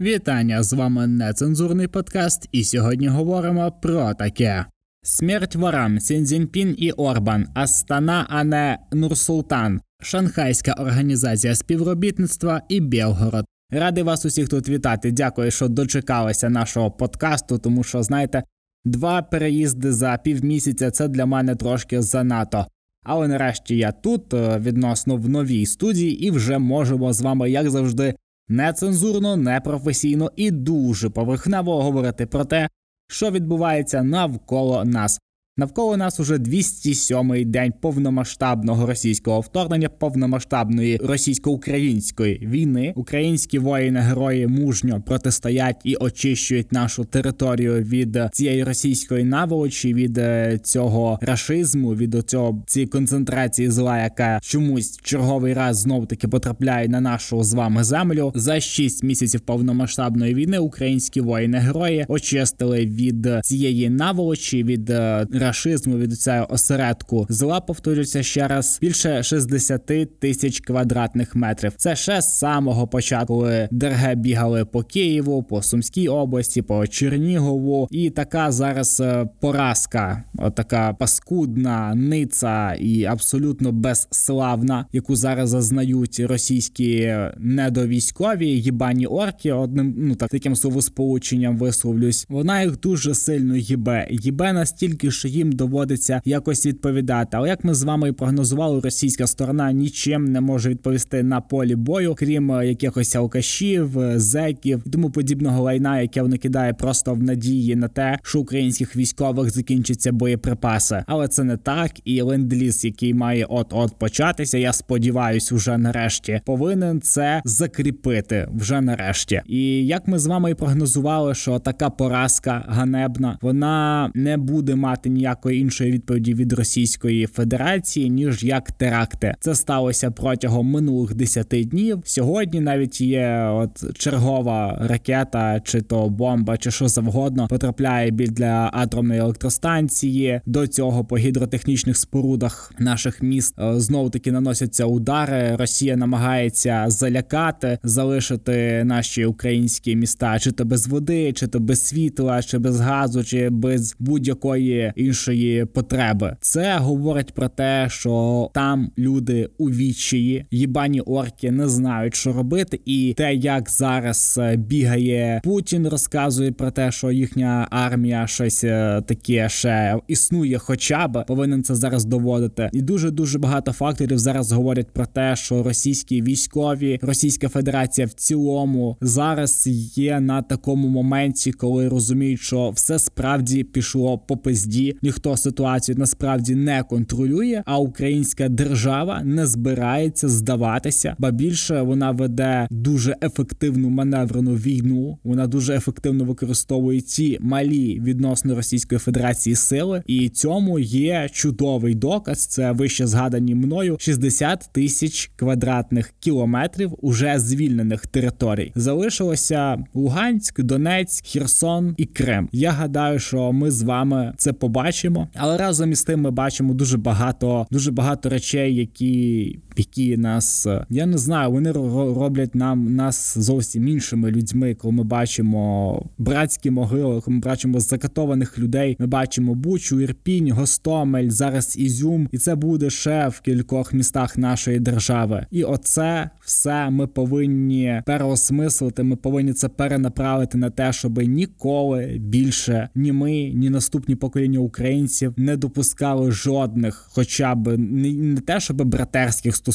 Вітання з вами нецензурний подкаст, і сьогодні говоримо про таке: смерть ворам Сінзінпін і Орбан, Астана, а не Нурсултан, Шанхайська організація співробітництва і Білгород. Радий вас усіх тут вітати. Дякую, що дочекалися нашого подкасту, тому що знаєте, два переїзди за півмісяця це для мене трошки занадто. Але нарешті я тут е, відносно в новій студії, і вже можемо з вами, як завжди, нецензурно, непрофесійно і дуже поверхнево говорити про те, що відбувається навколо нас. Навколо нас уже 207-й день повномасштабного російського вторгнення, повномасштабної російсько-української війни. Українські воїни герої мужньо протистоять і очищують нашу територію від цієї російської наволочі, від е, цього рашизму, від цього цієї концентрації зла, яка чомусь черговий раз знов таки потрапляє на нашу з вами землю. За 6 місяців повномасштабної війни українські воїни герої очистили від цієї наволочі від е, рашизму від цього осередку зла повторюється ще раз більше 60 тисяч квадратних метрів. Це ще з самого початку коли ДРГ бігали по Києву, по Сумській області, по Чернігову, і така зараз е, поразка, така паскудна ниця і абсолютно безславна, яку зараз зазнають російські недовійськові їбані орки. Одним ну так таким словосполученням висловлюсь. Вона їх дуже сильно їбе. Їбе настільки, що їм доводиться якось відповідати. Але як ми з вами і прогнозували, російська сторона нічим не може відповісти на полі бою, крім е, якихось алкашів, е, зеків і тому подібного лайна, яке воно кидає просто в надії на те, що українських військових закінчаться боєприпаси. Але це не так. І ленд-ліз, який має от-от початися. Я сподіваюся, вже нарешті повинен це закріпити вже нарешті. І як ми з вами і прогнозували, що така поразка ганебна, вона не буде мати ніяк ніякої іншої відповіді від Російської Федерації ніж як теракти. Це сталося протягом минулих 10 днів. Сьогодні навіть є от чергова ракета, чи то бомба, чи що завгодно потрапляє біля атомної електростанції. До цього по гідротехнічних спорудах наших міст е, знову таки наносяться удари. Росія намагається залякати, залишити наші українські міста, чи то без води, чи то без світла, чи без газу, чи без будь-якої іншої потреби. Це говорить про те, що там люди у відчаї, їбані орки не знають, що робити, і те, як зараз е, бігає Путін, розказує про те, що їхня армія щось е, таке ще існує, хоча б повинен це зараз доводити. І дуже дуже багато факторів зараз говорять про те, що російські військові, Російська Федерація в цілому зараз є на такому моменті, коли розуміють, що все справді пішло по пизді ніхто ситуацію насправді не контролює, а українська держава не збирається здаватися, ба більше вона веде дуже ефективну маневрену війну. Вона дуже ефективно використовує ці малі відносно Російської Федерації сили, і цьому є чудовий доказ. Це вище згадані мною 60 тисяч квадратних кілометрів уже звільнених територій. Залишилося Луганськ, Донецьк, Херсон і Крим. Я гадаю, що ми з вами це побачимо бачимо. Але разом із тим ми бачимо дуже багато, дуже багато речей, які які нас я не знаю, вони роблять нам нас зовсім іншими людьми. Коли ми бачимо братські могили, коли ми бачимо закатованих людей. Ми бачимо Бучу, Ірпінь, Гостомель, зараз Ізюм, і це буде ще в кількох містах нашої держави. І оце все ми повинні переосмислити. Ми повинні це перенаправити на те, щоб ніколи більше ні ми, ні наступні покоління українців не допускали жодних, хоча б не те, щоб братерських стосунків,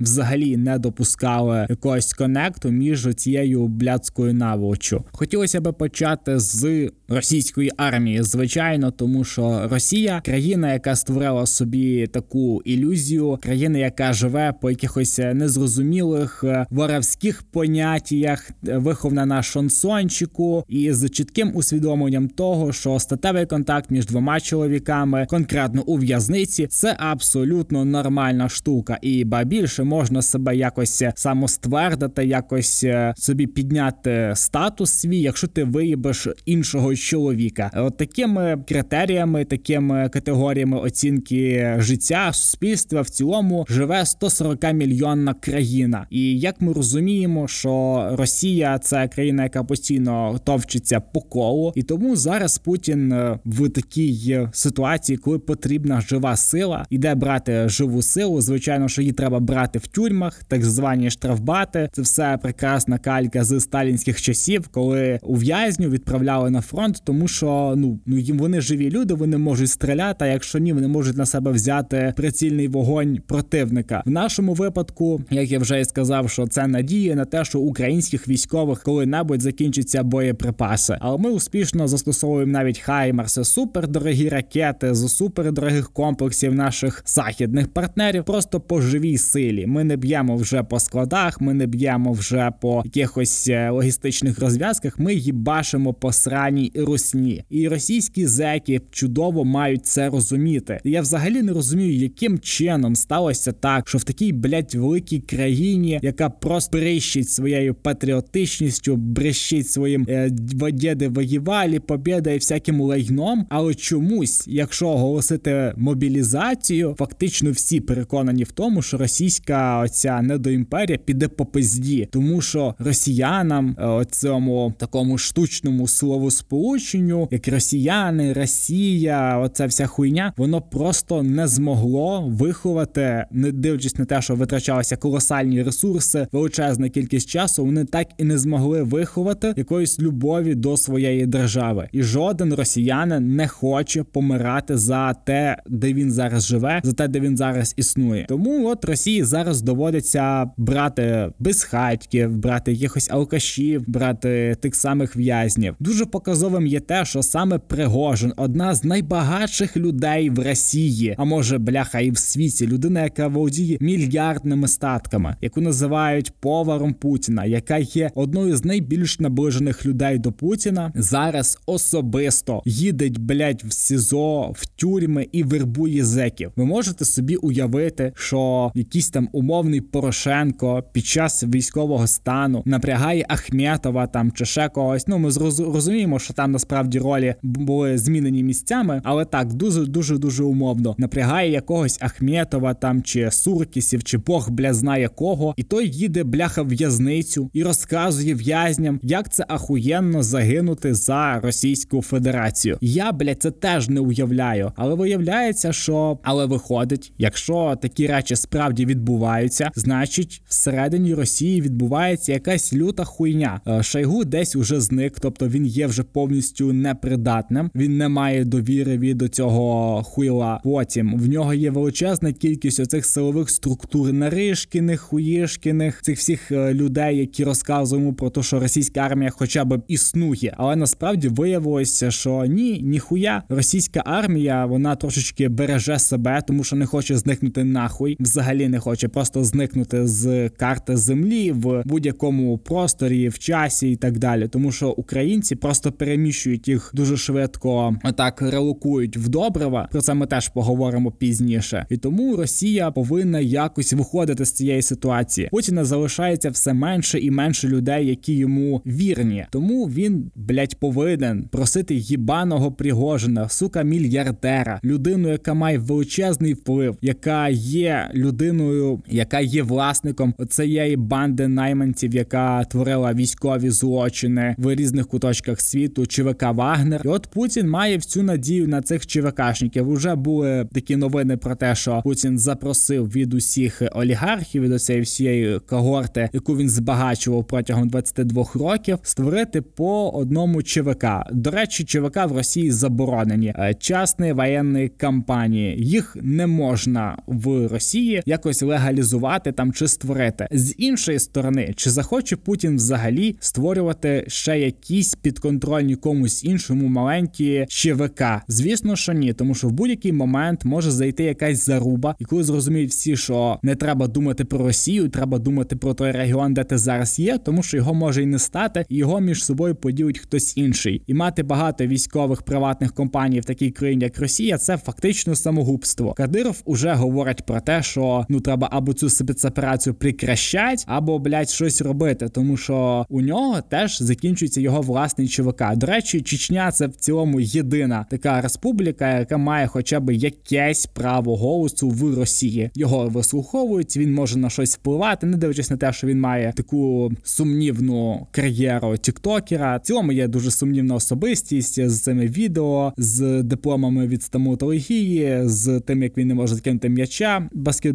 взагалі не допускали якогось конекту між цією блядською наволочю. Хотілося б почати з російської армії, звичайно, тому що Росія країна, яка створила собі таку ілюзію, країна, яка живе по якихось незрозумілих воровських поняттях, вихована на шансончику, і з чітким усвідомленням того, що статевий контакт між двома чоловіками, конкретно у в'язниці, це абсолютно нормальна штука, і ба більше можна себе якось самоствердити, якось е, собі підняти статус свій, якщо ти виїбеш іншого чоловіка. От такими критеріями, такими категоріями оцінки життя суспільства в цілому живе 140 мільйонна країна. І як ми розуміємо, що Росія це країна, яка постійно товчиться по колу, і тому зараз Путін е, в такій ситуації, коли потрібна жива сила, іде брати живу силу. Звичайно, що її треба брати в тюрмах, так звані штрафбати. Це все прекрасна калька з сталінських часів, коли ув'язню відправляли на фронт, тому що ну ну їм вони живі люди, вони можуть стріляти. а Якщо ні, вони можуть на себе взяти прицільний вогонь противника. В нашому випадку, як я вже і сказав, що це надія на те, що українських військових коли-небудь закінчаться боєприпаси. Але ми успішно застосовуємо навіть Хаймарси, супердорогі ракети з супердорогих комплексів наших західних партнерів, просто по живій силі. Ми не б'ємо вже по складах, ми не б'ємо вже по якихось е, логістичних розв'язках. Ми їбашимо по сраній русні, і російські зеки чудово мають це розуміти. Я взагалі не розумію, яким чином сталося так, що в такій блядь, великій країні, яка просто брещить своєю патріотичністю, брещить своїм е, діди воювали, побєда і всяким лайном. Але чомусь, якщо оголосити мобілізацію, фактично всі переконані в тому, що російська оця недоімперія піде по пизді, тому що росіянам е, цьому такому штучному словосполученню, як росіяни, Росія, оця вся хуйня, воно просто не змогло виховати, не дивлячись на те, що витрачалися колосальні ресурси, величезна кількість часу. Вони так і не змогли виховати якоїсь любові до своєї держави, і жоден росіянин не хоче помирати за те, де він зараз живе, за те, де він зараз існує. Тому от Росії зараз доводиться брати безхатьків, брати якихось алкашів, брати тих самих в'язнів. Дуже показовим є те, що саме Пригожин одна з найбагатших людей в Росії, а може бляха і в світі, людина, яка володіє мільярдними статками, яку називають поваром Путіна, яка є одною з найбільш наближених людей до Путіна, зараз особисто їдеть блять в СІЗО, в тюрми і вербує зеків. Ви можете собі уявити, що якийсь там умовний Порошенко під час військового стану напрягає Ахметова там чи ще когось. Ну ми розуміємо, що там насправді ролі були змінені місцями, але так дуже дуже дуже умовно напрягає якогось Ахметова там чи Суркісів, чи Бог бля знає кого, і той їде бляха в'язницю і розказує в'язням, як це ахуєнно загинути за Російську Федерацію. Я блядь, це теж не уявляю, але виявляється, що але виходить, якщо такі речі справді відбуваються, значить всередині Росії відбувається якась люта хуйня. Е, Шайгу десь уже зник, тобто він є вже повністю непридатним. Він не має довіри від цього хуйла. Потім в нього є величезна кількість оцих силових структур Наришкіних, Хуєшкіних, цих всіх е, людей, які розказують про те, що російська армія, хоча б існує, але насправді виявилося, що ні, ніхуя російська армія вона трошечки береже себе, тому що не хоче зникнути нахуй. Взагалі не хоче просто зникнути з карти землі в будь-якому просторі, в часі і так далі. Тому що українці просто переміщують їх дуже швидко, так релокують в добрива. Про це ми теж поговоримо пізніше. І тому Росія повинна якось виходити з цієї ситуації. Путіна залишається все менше і менше людей, які йому вірні. Тому він блять повинен просити їбаного Пригожина, сука мільярдера, людину, яка має величезний вплив, яка є людиною, яка є власником цієї банди найманців, яка творила військові злочини в різних куточках світу. ЧВК Вагнер. І от Путін має всю надію на цих ЧВКшників. Уже були такі новини про те, що Путін запросив від усіх олігархів від цієї всієї когорти, яку він збагачував протягом 22 років, створити по одному ЧВК. До речі, ЧВК в Росії заборонені е, частні воєнні кампанії. Їх не можна в Росії якось легалізувати там чи створити з іншої сторони, чи захоче Путін взагалі створювати ще якісь підконтрольні комусь іншому маленькі ЧВК? Звісно, що ні, тому що в будь-який момент може зайти якась заруба, і коли зрозуміють всі, що не треба думати про Росію, треба думати про той регіон, де ти зараз є, тому що його може й не стати, і його між собою поділить хтось інший, і мати багато військових приватних компаній в такій країні, як Росія, це фактично самогубство. Кадиров уже говорить про те, що ну треба або цю спецоперацію прикращати, або блядь, щось робити, тому що у нього теж закінчується його власний ЧВК. До речі, Чечня це в цілому єдина така республіка, яка має хоча б якесь право голосу в Росії. Його вислуховують, він може на щось впливати, не дивлячись на те, що він має таку сумнівну кар'єру тіктокера. В цілому є дуже сумнівна особистість з цими відео, з дипломами від стоматології, з тим, як він не може закинути м'яча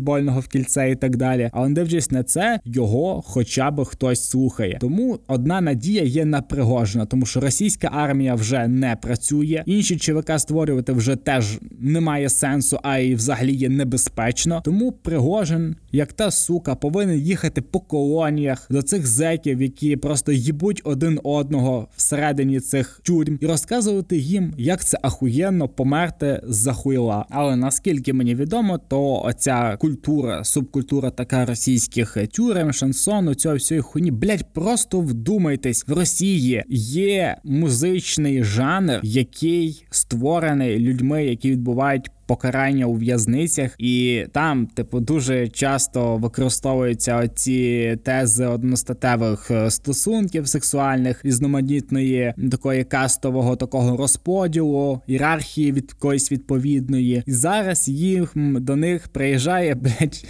баскетбольного в кільце і так далі. Але не дивлячись на це, його хоча б хтось слухає. Тому одна надія є на Пригожина, тому що російська армія вже не працює. Інші ЧВК створювати вже теж немає сенсу, а й взагалі є небезпечно. Тому Пригожин, як та сука, повинен їхати по колоніях до цих зеків, які просто їбуть один одного всередині цих тюрм, і розказувати їм, як це ахуєнно померти за хуйла. Але наскільки мені відомо, то оця культура, субкультура така російських тюрем, шансону, цього всього хуйні, блять, просто вдумайтесь, в Росії є музичний жанр, який створений людьми, які відбувають покарання у в'язницях, і там, типу, дуже часто використовуються оці тези одностатевих е, стосунків сексуальних, різноманітної такої кастового такого розподілу, ієрархії від якоїсь відповідної. І зараз їх до них приїжджає блядь,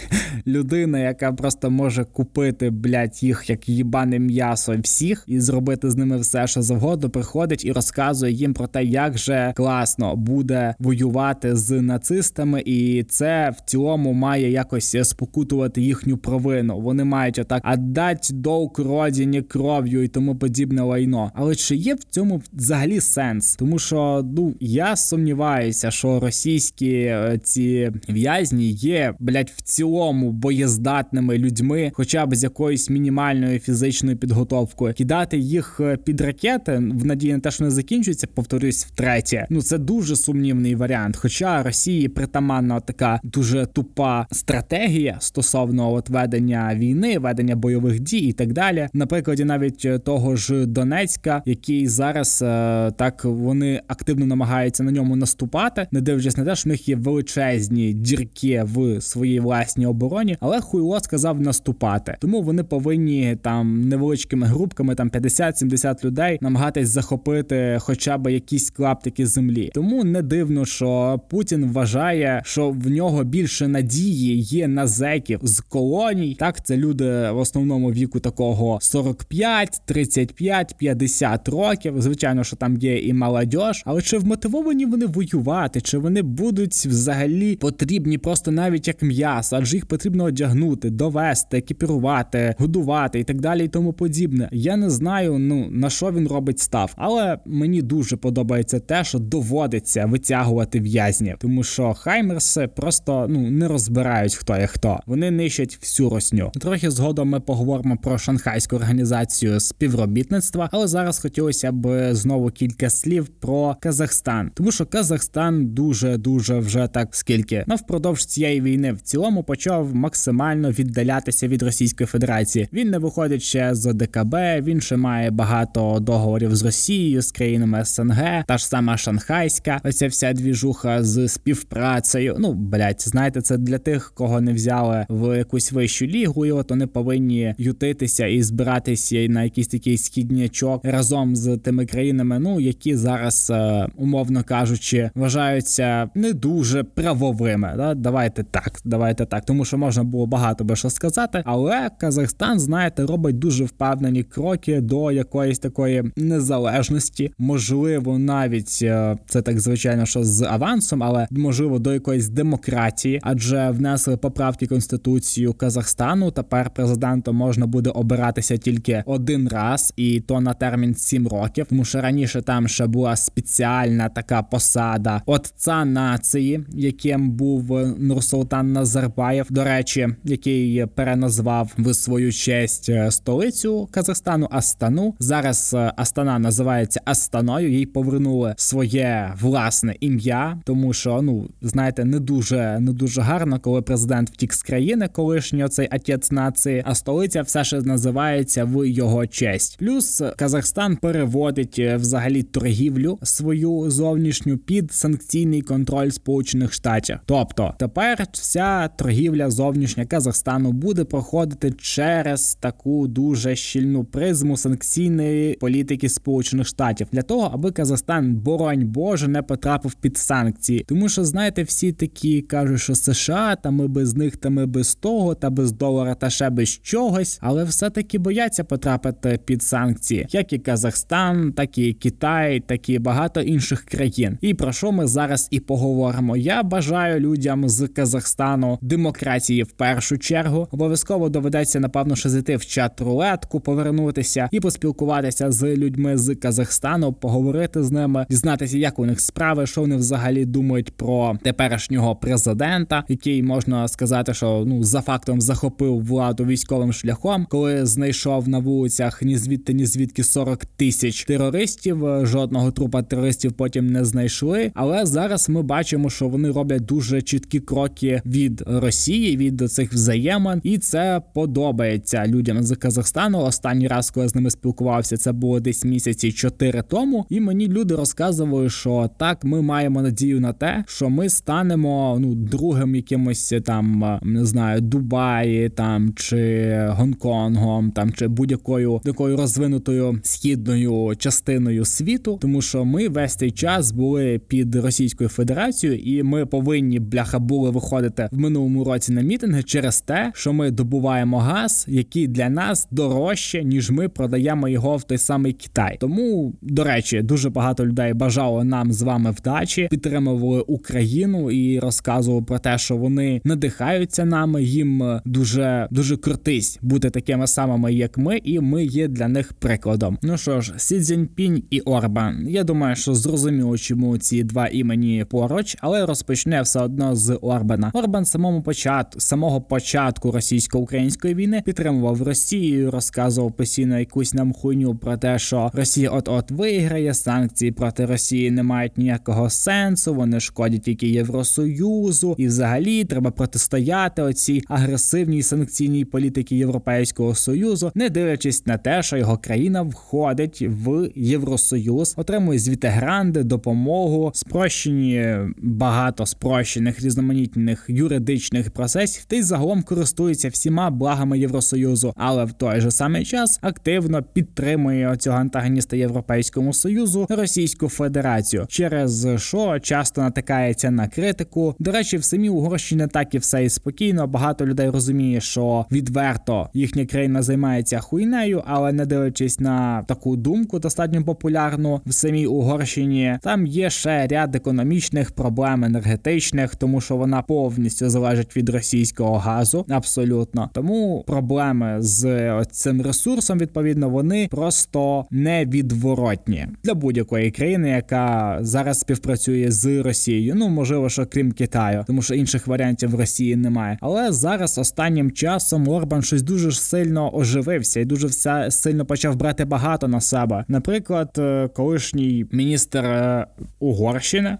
людина, яка просто може купити блядь, їх як їбане м'ясо всіх і зробити з ними все, що завгодно. Приходить і розказує їм про те, як же класно буде воювати з нацистами, і це в цілому має якось спокутувати їхню провину. Вони мають отак «отдать долг родині кров'ю і тому подібне лайно. Але чи є в цьому взагалі сенс? Тому що ну я сумніваюся, що російські е, ці в'язні є блять в цілому боєздатними людьми, хоча б з якоюсь мінімальною фізичною підготовкою. Кидати їх е, під ракети в надії на те, що не закінчується, повторюсь втретє. Ну це дуже сумнівний варіант. Хоча Росії притаманна така дуже тупа стратегія стосовно от ведення війни, ведення бойових дій і так далі. На прикладі навіть е, того ж Донецька, який зараз е, так вони активно намагаються на ньому наступати, не дивлячись на те, що в них є величезні дірки в своїй власній обороні, але хуйло сказав наступати. Тому вони повинні там невеличкими групками, там 50-70 людей, намагатись захопити хоча б якісь клаптики землі. Тому не дивно, що Путін вважає, що в нього більше надії є на зеків з колоній. Так, це люди в основному віку такого 45, 35, 50 років. Звичайно, що там є і молодь, але чи вмотивовані вони воювати, чи вони будуть взагалі потрібні просто навіть як м'ясо, адже їх потрібно одягнути, довести, екіпірувати, годувати і так далі, і тому подібне. Я не знаю, ну на що він робить став, але мені дуже подобається те, що доводиться витягувати в'язнів, тому що хаймерси просто ну не розбирають хто є хто. Вони нищать всю росню. Трохи згодом ми поговоримо про шанхайську організацію співробітництва, але зараз хотілося б знову кілька слів про Казахстан, тому що Казахстан дуже дуже вже так скільки ну, впродовж цієї війни в цілому почав максимально віддалятися від Російської Федерації. Він не виходить ще з ОДКБ, він ще має багато договорів з Росією, з країнами СНГ, та ж сама Шанхайська, оця вся двіжуха з співпрацею. Ну блять, знаєте, це для тих, кого не взяли в якусь вищу лігу, і от вони повинні ютитися і збиратися на якийсь такий східнячок разом з тими країнами, ну які зараз, е, умовно кажучи, вважаються не дуже правовими. Да? Давайте так, давайте так, тому що можна було багато би що сказати, але Казахстан, знаєте, робить дуже впевнені кроки до якоїсь такої незалежності, можливо, навіть е, це так звичайно, що з авансом, але можливо до якоїсь демократії, адже внесли поправки конституцію Казахстану. Тепер президентом можна буде обиратися тільки один раз, і то на термін 7 років. Тому що раніше там ще була спеціальна така посада отця нації, яким був Нурсултан Назарбаєв. До речі, який переназвав в свою честь е, столицю Казахстану Астану. Зараз е, Астана називається Астаною. Їй повернули своє власне ім'я, тому що ну знаєте, не дуже не дуже гарно, коли президент втік з країни, колишній оцей отець нації, а столиця все ще називається в його честь. Плюс Казахстан переводить е, взагалі торгівлю свою зовнішню під санкційний контроль Сполучених Штатів. Тобто тепер вся торгівля зовнішня Казахстану буде проходити через таку дуже щільну призму санкційної політики Сполучених Штатів для того, аби Казахстан, боронь Боже, не потрапив під санкції. Тому що знаєте, всі такі кажуть, що США та ми без них, та ми без того, та без долара, та ще без чогось, але все-таки бояться потрапити під санкції, як і Казахстан, так і Китай, так і багато інших країн. І про що ми зараз і поговоримо? Я бажаю людям з Казахстану демократії в першу чергу. Обов'язково доведеться напевно ще зайти в чат рулетку, повернутися і поспілкуватися з людьми з Казахстану, поговорити з ними, дізнатися, як у них справи, що вони взагалі думають про теперішнього президента, який можна сказати, що ну за фактом захопив владу військовим шляхом, коли знайшов на вулицях ні звідти, ні звідки 40 тисяч терористів. Жодного трупа терористів потім не знайшли. Але зараз ми бачимо, що вони роблять дуже чіткі кроки від Росії, від цих взаємин, і це подобається людям з Казахстану. Останній раз, коли з ними спілкувався, це було десь місяці чотири тому. І мені люди розказували, що так ми маємо надію на те, що ми станемо ну другим якимось там не знаю Дубаї там чи Гонконгом, там чи будь-якою такою розвинутою східною частиною світу, тому що ми весь цей час були під Російською Федерацією, і ми повинні бляха були виходити в минулому році на мітинги через те, що ми добуваємо газ, який для нас дорожче ніж ми продаємо його в той самий Китай. Тому до речі, дуже багато людей бажало нам з вами вдачі, підтримували Україну і розказували про те, що вони надихаються нами. Їм дуже дуже крутись бути такими самими, як ми, і ми є для них прикладом. Ну що ж, Сі Цзіньпінь і Орбан. Я думаю, що зрозуміло, чому ці два імені поруч, але розпочне все одно з Орбана. Орбан самому початку самого початку російсько-української війни підтримував Росію, розказував постійно якусь нам хуйню про те, що Росія от от виграє санкції проти Росії не мають ніякого сенсу. Вони шкодять тільки Євросоюзу, і взагалі треба протистояти оцій агресивній санкційній політики Європейського союзу, не дивлячись на те, що його країна входить в Євросоюз, отримує звідти гранди, допомогу, спрощені багато спрощених різноманітних юридичних процесів, та й загалом користується всіма благами Євросоюзу, але в той же самий час активно підтримує цього антагоніста Європейському Союзу Російську Федерацію, через що часто натикається на критику. До речі, в самій Угорщині так і все і спокійно. Багато людей розуміє, що відверто їхня країна займається хуйнею, але не дивлячись на таку думку, достатньо популярну в самій Угорщині, там є ще ряд економічних проблем енергетичних, тому що вона повністю залежить від російського газу, абсолютно. Тому проблеми з цим ресурсом відповідно вони просто невідворотні для будь-якої країни, яка зараз співпрацює з Росією. Ну можливо, що крім Китаю, тому що інших варіантів в Росії немає. Але зараз останнім часом Орбан щось дуже сильно оживився і дуже все сильно почав брати багато на себе. Наприклад, е, колишній міністр е, Угорщини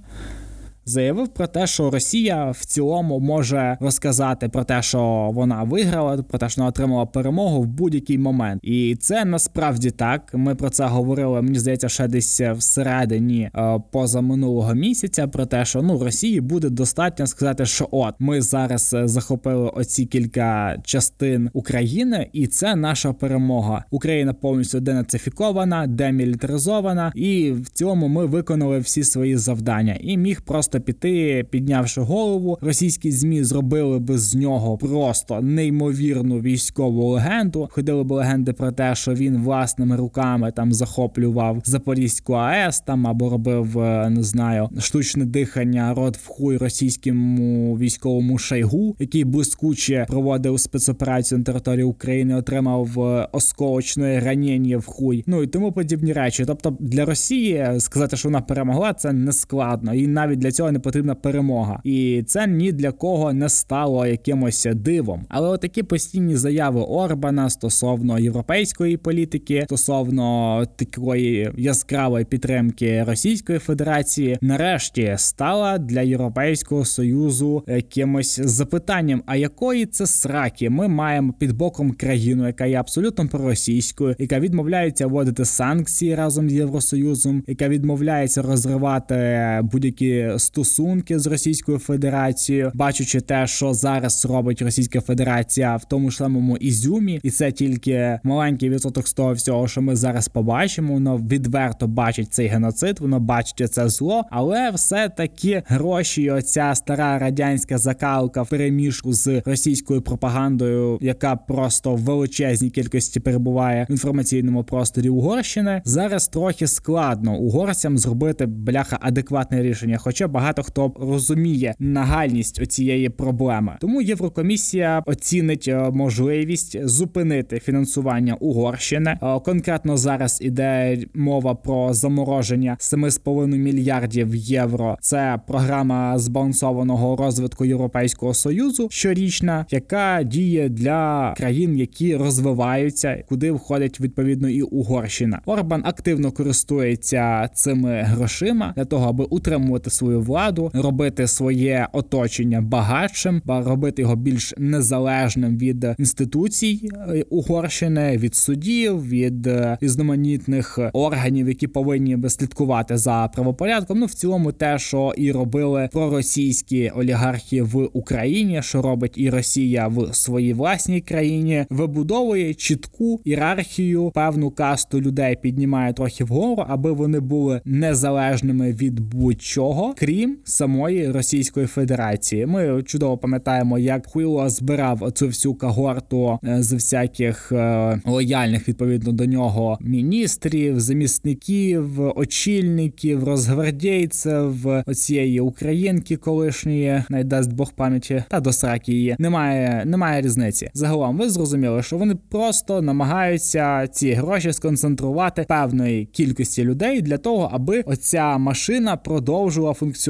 заявив про те, що Росія в цілому може розказати про те, що вона виграла, про те, що вона отримала перемогу в будь-який момент, і це насправді так. Ми про це говорили. Мені здається, ще десь всередині е, поза минулого місяця. Про те, що ну Росії буде достатньо сказати, що от ми зараз е, захопили оці кілька частин України, і це наша перемога. Україна повністю денацифікована, демілітаризована, і в цьому ми виконали всі свої завдання і міг просто піти, піднявши голову. Російські змі зробили би з нього просто неймовірну військову легенду. Ходили б легенди про те, що він власними руками там захоплював Запорізьку АЕС там або робив е, не знаю штучне дихання рот в хуй російському військовому шайгу, який блискуче проводив спецоперацію на території України, отримав е, осколочне ранення в хуй. Ну і тому подібні речі. Тобто для Росії сказати, що вона перемогла, це не складно, і навіть для цього ніколи не потрібна перемога, і це ні для кого не стало якимось дивом. Але отакі постійні заяви Орбана стосовно європейської політики, стосовно такої яскравої підтримки Російської Федерації, нарешті стала для Європейського союзу якимось запитанням: а якої це сраки ми маємо під боком країну, яка є абсолютно проросійською, яка відмовляється вводити санкції разом з Євросоюзом, яка відмовляється розривати будь-які стосунки з Російською Федерацією, бачучи те, що зараз робить Російська Федерація в тому ж самому Ізюмі, і це тільки маленький відсоток з того всього, що ми зараз побачимо. Воно відверто бачить цей геноцид, воно бачить це зло, але все таки гроші, оця стара радянська закалка в переміжку з російською пропагандою, яка просто в величезній кількості перебуває в інформаційному просторі Угорщини. Зараз трохи складно угорцям зробити бляха адекватне рішення, хоча багато хто розуміє нагальність цієї проблеми. Тому Єврокомісія оцінить е, можливість зупинити фінансування Угорщини. Е, конкретно зараз іде мова про замороження 7,5 мільярдів євро. Це програма збалансованого розвитку Європейського союзу щорічна, яка діє для країн, які розвиваються, куди входить відповідно і Угорщина. Орбан активно користується цими грошима для того, аби утримувати свою владу, робити своє оточення багатшим, робити його більш незалежним від інституцій е, Угорщини, від судів, від е, різноманітних органів, які повинні слідкувати за правопорядком. Ну в цілому, те, що і робили проросійські олігархи в Україні, що робить і Росія в своїй власній країні, вибудовує чітку ієрархію, певну касту людей піднімає трохи вгору, аби вони були незалежними від будь-чого, крім самої Російської Федерації. Ми чудово пам'ятаємо, як Хуйло збирав цю всю когорту е, з всяких е, лояльних відповідно до нього міністрів, замісників, очільників, розгвардійців оцієї українки, колишньої найдасть Бог пам'яті та до сраки її. Немає, немає різниці. Загалом ви зрозуміли, що вони просто намагаються ці гроші сконцентрувати певної кількості людей для того, аби оця машина продовжувала функціонувати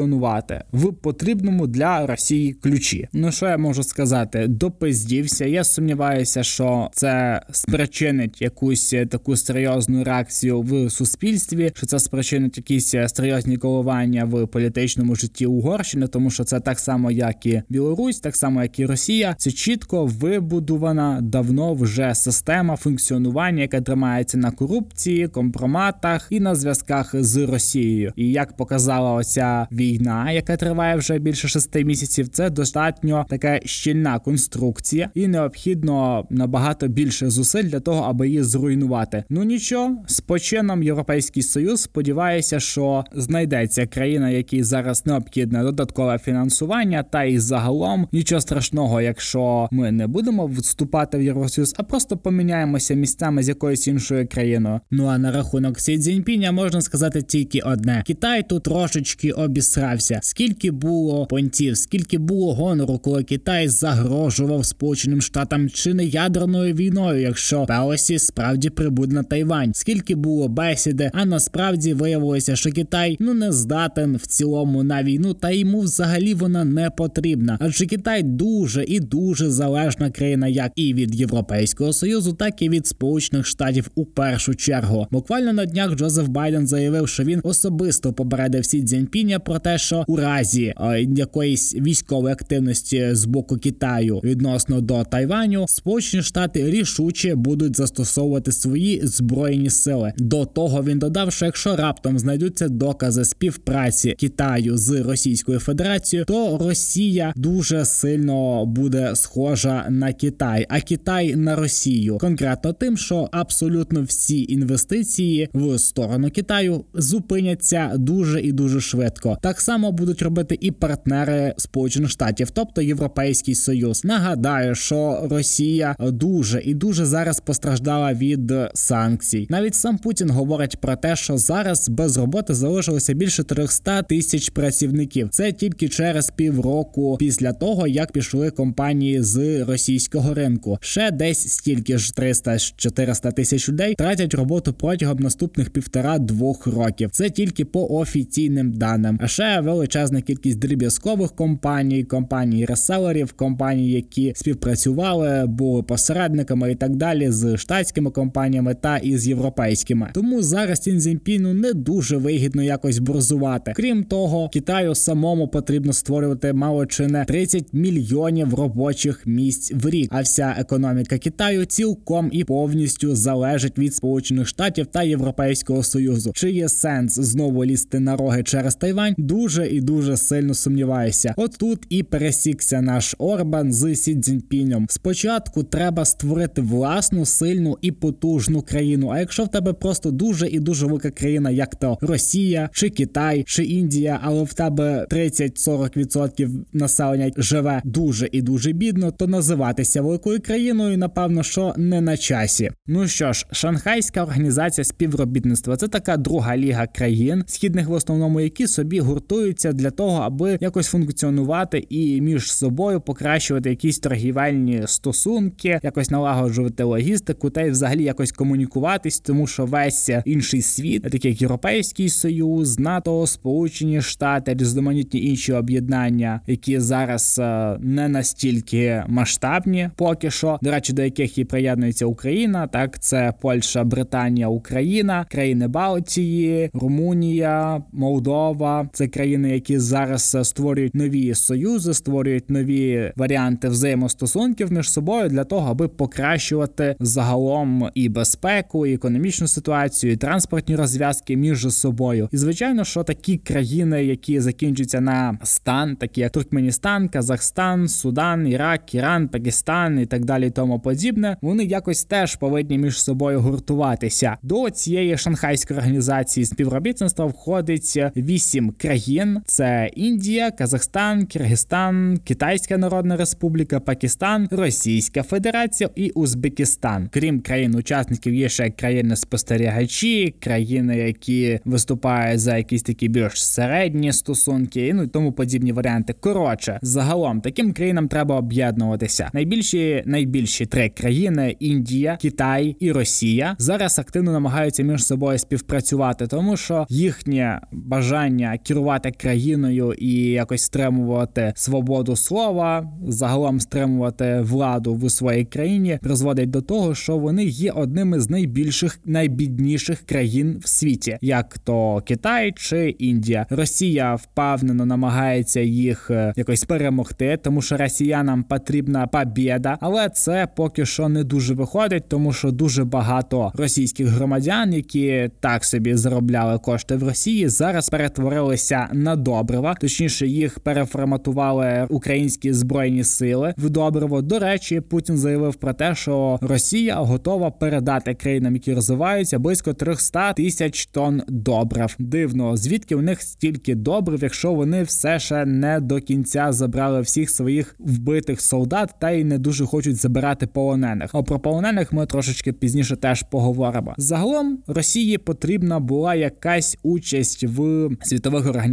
в потрібному для Росії ключі. Ну що я можу сказати? Допиздівся. Я сумніваюся, що це спричинить якусь таку серйозну реакцію в суспільстві, що це спричинить якісь серйозні коливання в політичному житті Угорщини, тому що це так само, як і Білорусь, так само як і Росія. Це чітко вибудована давно вже система функціонування, яка тримається на корупції, компроматах і на зв'язках з Росією. І як показала оця війна, яка триває вже більше шести місяців, це достатньо така щільна конструкція, і необхідно набагато більше зусиль для того, аби її зруйнувати. Ну нічого, з почином Європейський Союз сподівається, що знайдеться країна, якій зараз необхідне додаткове фінансування, та і загалом нічого страшного, якщо ми не будемо вступати в Євросоюз, а просто поміняємося місцями з якоюсь іншою країною. Ну а на рахунок Сі Цзіньпіня можна сказати тільки одне: Китай тут трошечки обісрався. Скільки було понтів, скільки було гонору, коли Китай загрожував Сполученим Штатам чи не ядерною війною, якщо Пелосі справді прибуде на Тайвань. Скільки було бесіди, а насправді виявилося, що Китай ну не здатен в цілому на війну, та йому взагалі вона не потрібна. Адже Китай дуже і дуже залежна країна, як і від Європейського союзу, так і від Сполучених Штатів у першу чергу. Буквально на днях Джозеф Байден заявив, що він особисто попередив Сі Цзіньпіня про те, що у разі е, якоїсь військової активності з боку Китаю відносно до Тайваню, Сполучені Штати рішуче будуть застосовувати свої збройні сили. До того він додав, що якщо раптом знайдуться докази співпраці Китаю з Російською Федерацією, то Росія дуже сильно буде схожа на Китай, а Китай на Росію, конкретно тим, що абсолютно всі інвестиції в сторону Китаю зупиняться дуже і дуже швидко. Так само будуть робити і партнери Сполучених Штатів, тобто Європейський Союз. Нагадаю, що Росія дуже і дуже зараз постраждала від санкцій. Навіть сам Путін говорить про те, що зараз без роботи залишилося більше 300 тисяч працівників. Це тільки через півроку після того, як пішли компанії з російського ринку. Ще десь стільки ж 300-400 тисяч людей тратять роботу протягом наступних півтора-двох років. Це тільки по офіційним даним. А ще величезна кількість дріб'язкових компаній, компаній реселерів, компаній, які співпрацювали, були посередниками і так далі з штатськими компаніями та із європейськими. Тому зараз Цінзінпіну не дуже вигідно якось борзувати. Крім того, Китаю самому потрібно створювати мало чи не 30 мільйонів робочих місць в рік. А вся економіка Китаю цілком і повністю залежить від Сполучених Штатів та Європейського Союзу. Чи є сенс знову лізти на роги через Тайвань? Дуже і дуже сильно сумніваюся. От тут і пересікся наш Орбан з Сі Цзіньпінем. Спочатку треба створити власну сильну і потужну країну. А якщо в тебе просто дуже і дуже велика країна, як то Росія, чи Китай, чи Індія, але в тебе 30-40% населення живе дуже і дуже бідно, то називатися великою країною, напевно, що не на часі. Ну що ж, Шанхайська організація співробітництва це така друга ліга країн, східних в основному, які собі гуртуються для того, аби якось функціонувати і між собою покращувати якісь торгівельні стосунки, якось налагоджувати логістику та й взагалі якось комунікуватись, тому що весь інший світ, такий як Європейський Союз, НАТО, Сполучені Штати, різноманітні інші об'єднання, які зараз е, не настільки масштабні, поки що, до речі, до яких і приєднується Україна. Так, це Польща, Британія, Україна, країни Балтії, Румунія, Молдова. Це країни, які зараз е, створюють нові союзи, створюють нові варіанти взаємостосунків між собою для того, аби покращувати загалом і безпеку, і економічну ситуацію, і транспортні розв'язки між собою. І звичайно, що такі країни, які закінчуються на стан, такі як Туркменістан, Казахстан, Судан, Ірак, Іран, Пакистан і так далі, тому подібне, вони якось теж повинні між собою гуртуватися. До цієї шанхайської організації співробітництва входить вісім країн: це Індія, Казахстан, Киргизстан, Китайська Народна Республіка, Пакистан, Російська Федерація і Узбекистан. Крім країн-учасників, є ще країни спостерігачі, країни, які виступають за якісь такі більш середні стосунки, ну і тому подібні варіанти. Коротше, загалом таким країнам треба об'єднуватися. Найбільші найбільші три країни Індія, Китай і Росія зараз активно намагаються між собою співпрацювати, тому що їхнє бажання керувати країною і якось стримувати свободу слова, загалом стримувати владу в своїй країні, призводить до того, що вони є одними з найбільших найбідніших країн в світі, як то Китай чи Індія. Росія впевнено намагається їх е, якось перемогти, тому що росіянам потрібна побєда, але це поки що не дуже виходить, тому що дуже багато російських громадян, які так собі заробляли кошти в Росії, зараз перетворилися на добрива, точніше їх переформатували українські збройні сили в добриво. До речі, Путін заявив про те, що Росія готова передати країнам, які розвиваються, близько 300 тисяч тонн добрив. Дивно, звідки у них стільки добрив, якщо вони все ще не до кінця забрали всіх своїх вбитих солдат, та й не дуже хочуть забирати полонених. А про полонених ми трошечки пізніше теж поговоримо. Загалом Росії потрібна була якась участь в світових організаціях,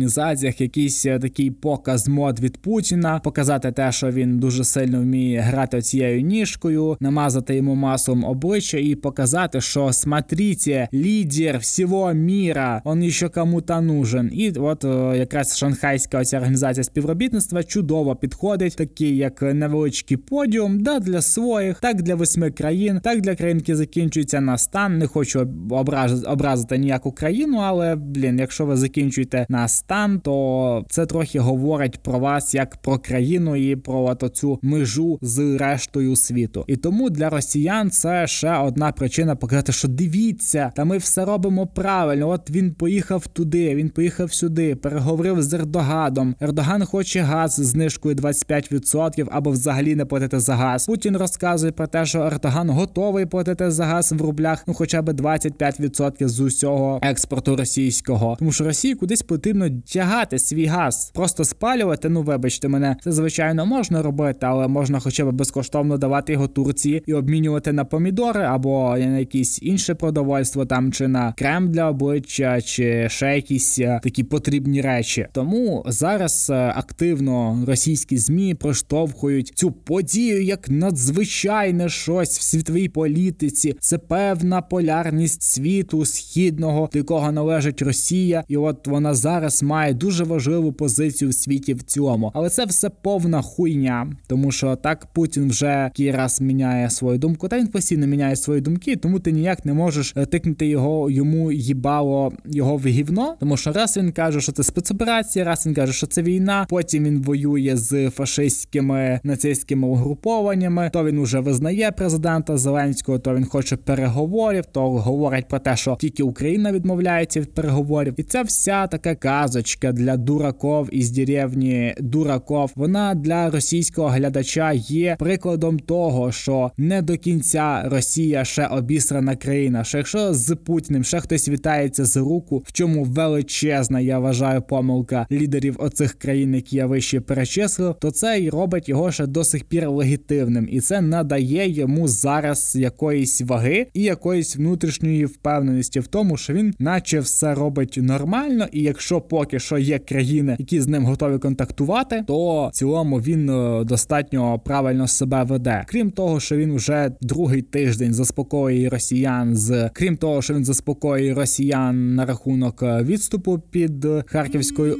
якийсь е, такий показ мод від Путіна, показати те, що він дуже сильно вміє грати цією ніжкою, намазати йому маслом обличчя і показати, що смотрите, лідер всього міра, он ще кому-то нужен. І от е, якраз шанхайська оця організація співробітництва чудово підходить, такий як невеличкий подіум, да для своїх, так для восьми країн, так для країн, які закінчуються на стан. Не хочу образ, образити ніяку країну, але блін, якщо ви закінчуєте на стан, то це трохи говорить про вас як про країну і про цю межу з рештою світу. І тому для росіян це ще одна причина показати, що дивіться, та ми все робимо правильно. От він поїхав туди, він поїхав сюди, переговорив з Ердоганом. Ердоган хоче газ з знижкою 25% або взагалі не платити за газ. Путін розказує про те, що Ердоган готовий платити за газ в рублях, ну хоча б 25% з усього експорту російського, тому що Росії кудись потрібно тягати свій газ, просто спалювати. Ну вибачте мене, це звичайно можна робити, але можна хоча б безкоштовно давати його Турції і обмінювати на помідори або на якісь інше продовольство, там чи на крем для обличчя, чи ще якісь е, такі потрібні речі. Тому зараз е, активно російські змі проштовхують цю подію як надзвичайне щось в світовій політиці. Це певна полярність світу східного, до якого належить Росія, і от вона зараз зараз має дуже важливу позицію в світі в цілому. Але це все повна хуйня, тому що так Путін вже який раз міняє свою думку. Та він постійно міняє свої думки, тому ти ніяк не можеш е, тикнути його йому їбало його в гівно. Тому що раз він каже, що це спецоперація, раз він каже, що це війна. Потім він воює з фашистськими нацистськими угрупованнями. То він уже визнає президента Зеленського, то він хоче переговорів, то говорить про те, що тільки Україна відмовляється від переговорів, і це вся така казочка для дураков із деревні дураков. Вона для російського глядача є прикладом того, що не до кінця Росія ще обісрана країна. Що якщо з Путіним ще хтось вітається з руку, в чому величезна, я вважаю, помилка лідерів оцих країн, які я вище перечислив, то це і робить його ще до сих пір легітимним, і це надає йому зараз якоїсь ваги і якоїсь внутрішньої впевненості в тому, що він, наче все робить нормально, і якщо поки що є країни, які з ним готові контактувати, то в цілому він е, достатньо правильно себе веде. Крім того, що він вже другий тиждень заспокоює росіян з крім того, що він заспокоює росіян на рахунок е, відступу під Харківською.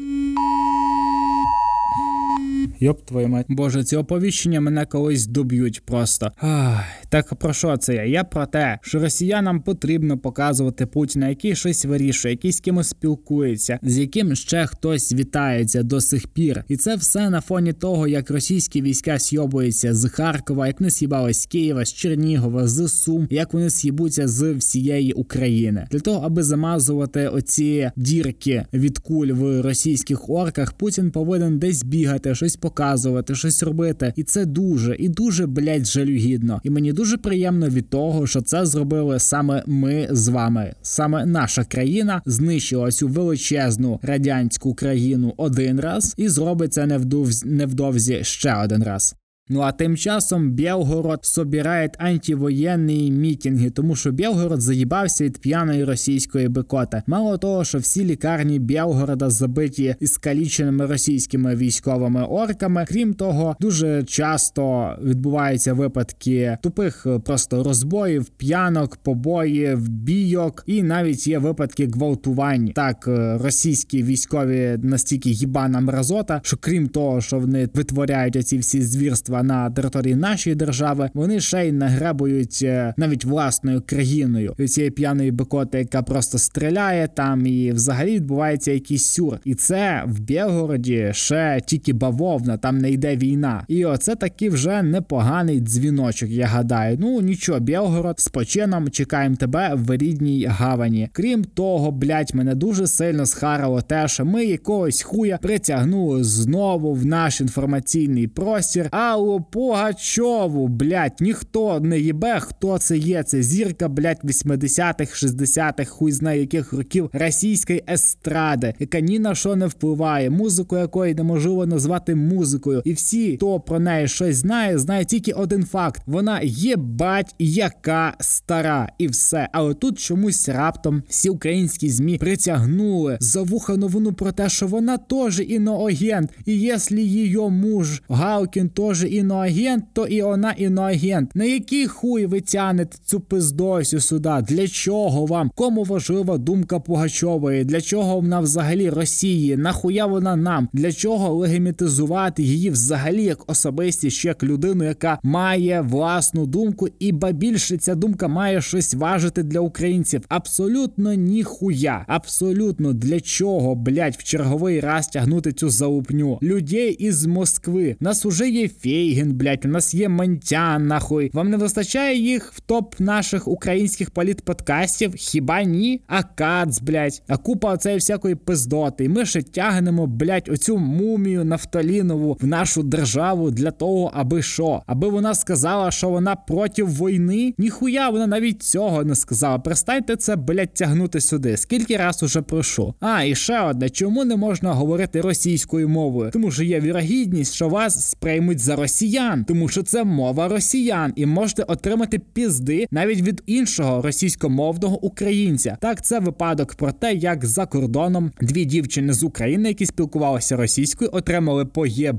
Йоп, твою мать. Боже, ці оповіщення мене колись доб'ють просто. Ах, так про що це я? Я про те, що росіянам потрібно показувати Путіна, який щось вирішує, який з кимось спілкується, з яким ще хтось вітається до сих пір. І це все на фоні того, як російські війська с'йобуються з Харкова, як вони с'їбались з Києва, з Чернігова, з Сум, як вони с'їбуться з всієї України. Для того, аби замазувати оці дірки від куль в російських орках, Путін повинен десь бігати, щось показувати, щось робити. І це дуже і дуже блять жалюгідно. І мені дуже приємно від того, що це зробили саме ми з вами. Саме наша країна знищила цю величезну радянську країну один раз і зробить це невдовзі, ще один раз. Ну а тим часом Білгород собирає антивоєнні мітинги, тому що Білгород заїбався від п'яної російської бекоти. Мало того, що всі лікарні Білгорода забиті іскаліченими російськими військовими орками. Крім того, дуже часто відбуваються випадки тупих е, просто розбоїв, п'янок, побоїв, бійок, і навіть є випадки гвалтувань. Так, е, російські військові настільки їбана мразота, що крім того, що вони витворяють оці всі звірства на території нашої держави, вони ще й награбують е, навіть власною країною від цієї п'яної бекоти, яка просто стріляє там, і взагалі відбувається якийсь сюр. І це в Білгороді ще тільки бавовна, там не йде війна. І оце такий вже непоганий дзвіночок. Я гадаю. Ну нічого, Білгород з почином чекаємо тебе в рідній гавані. Крім того, блять, мене дуже сильно схарило те, що ми якогось хуя притягнули знову в наш інформаційний простір. Аллу Пугачову, блять, ніхто не їбе, хто це є. Це зірка, блять, 80-х, 60-х, хуй знає яких років російської естради, яка ні на що не впливає, музику якої неможливо назвати музикою. І всі, хто про неї щось знає, знає тільки один факт: вона є бать, яка стара, і все. Але тут чомусь раптом всі українські змі притягнули за вуха новину про те, що вона теж іноагент, і якщо її муж Галкін теж іноагент, то і вона іноагент. На який хуй ви тянете цю пиздосю сюди? Для чого вам? Кому важлива думка Пугачової? Для чого вона взагалі Росії? Нахуя вона нам? Для чого легімітизувати її взагалі як особистість, як людину, яка має власну думку, і ба більше ця думка має щось важити для українців? Абсолютно ніхуя. Абсолютно для чого, блять, в черговий раз тягнути цю залупню? Людей із Москви. Нас уже є Фейгін, блять, у нас є Монтян, нахуй. Вам не вистачає їх в топ наших українських політподкастів? Хіба ні? А Кац, блять, а купа оцеї всякої пиздоти. І ми ще тягнемо, блять, оцю мумію нафталінову в нашу державу для того, аби що? Аби вона сказала, що вона проти війни? Ніхуя вона навіть цього не сказала. Перестаньте це, блять, тягнути сюди. Скільки раз уже прошу? А, і ще одне, чому не можна говорити російською мовою? Тому що є вірогідність, що вас сприймуть за російською росіян, тому що це мова росіян, і можете отримати пізди навіть від іншого російськомовного українця. Так, це випадок про те, як за кордоном дві дівчини з України, які спілкувалися російською, отримали по є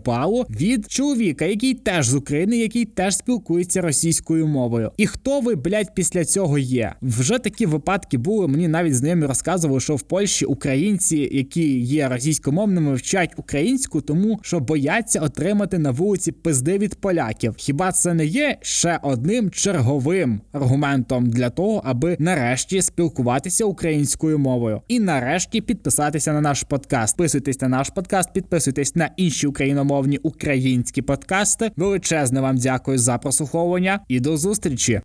від чоловіка, який теж з України, який теж спілкується російською мовою. І хто ви, блядь, після цього є? Вже такі випадки були. Мені навіть знайомі розказували, що в Польщі українці, які є російськомовними, вчать українську, тому що бояться отримати на вулиці пизди від поляків. Хіба це не є ще одним черговим аргументом для того, аби нарешті спілкуватися українською мовою і нарешті підписатися на наш подкаст? Підписуйтесь на наш подкаст, підписуйтесь на інші україномовні українські подкасти. Величезне вам дякую за прослуховування і до зустрічі.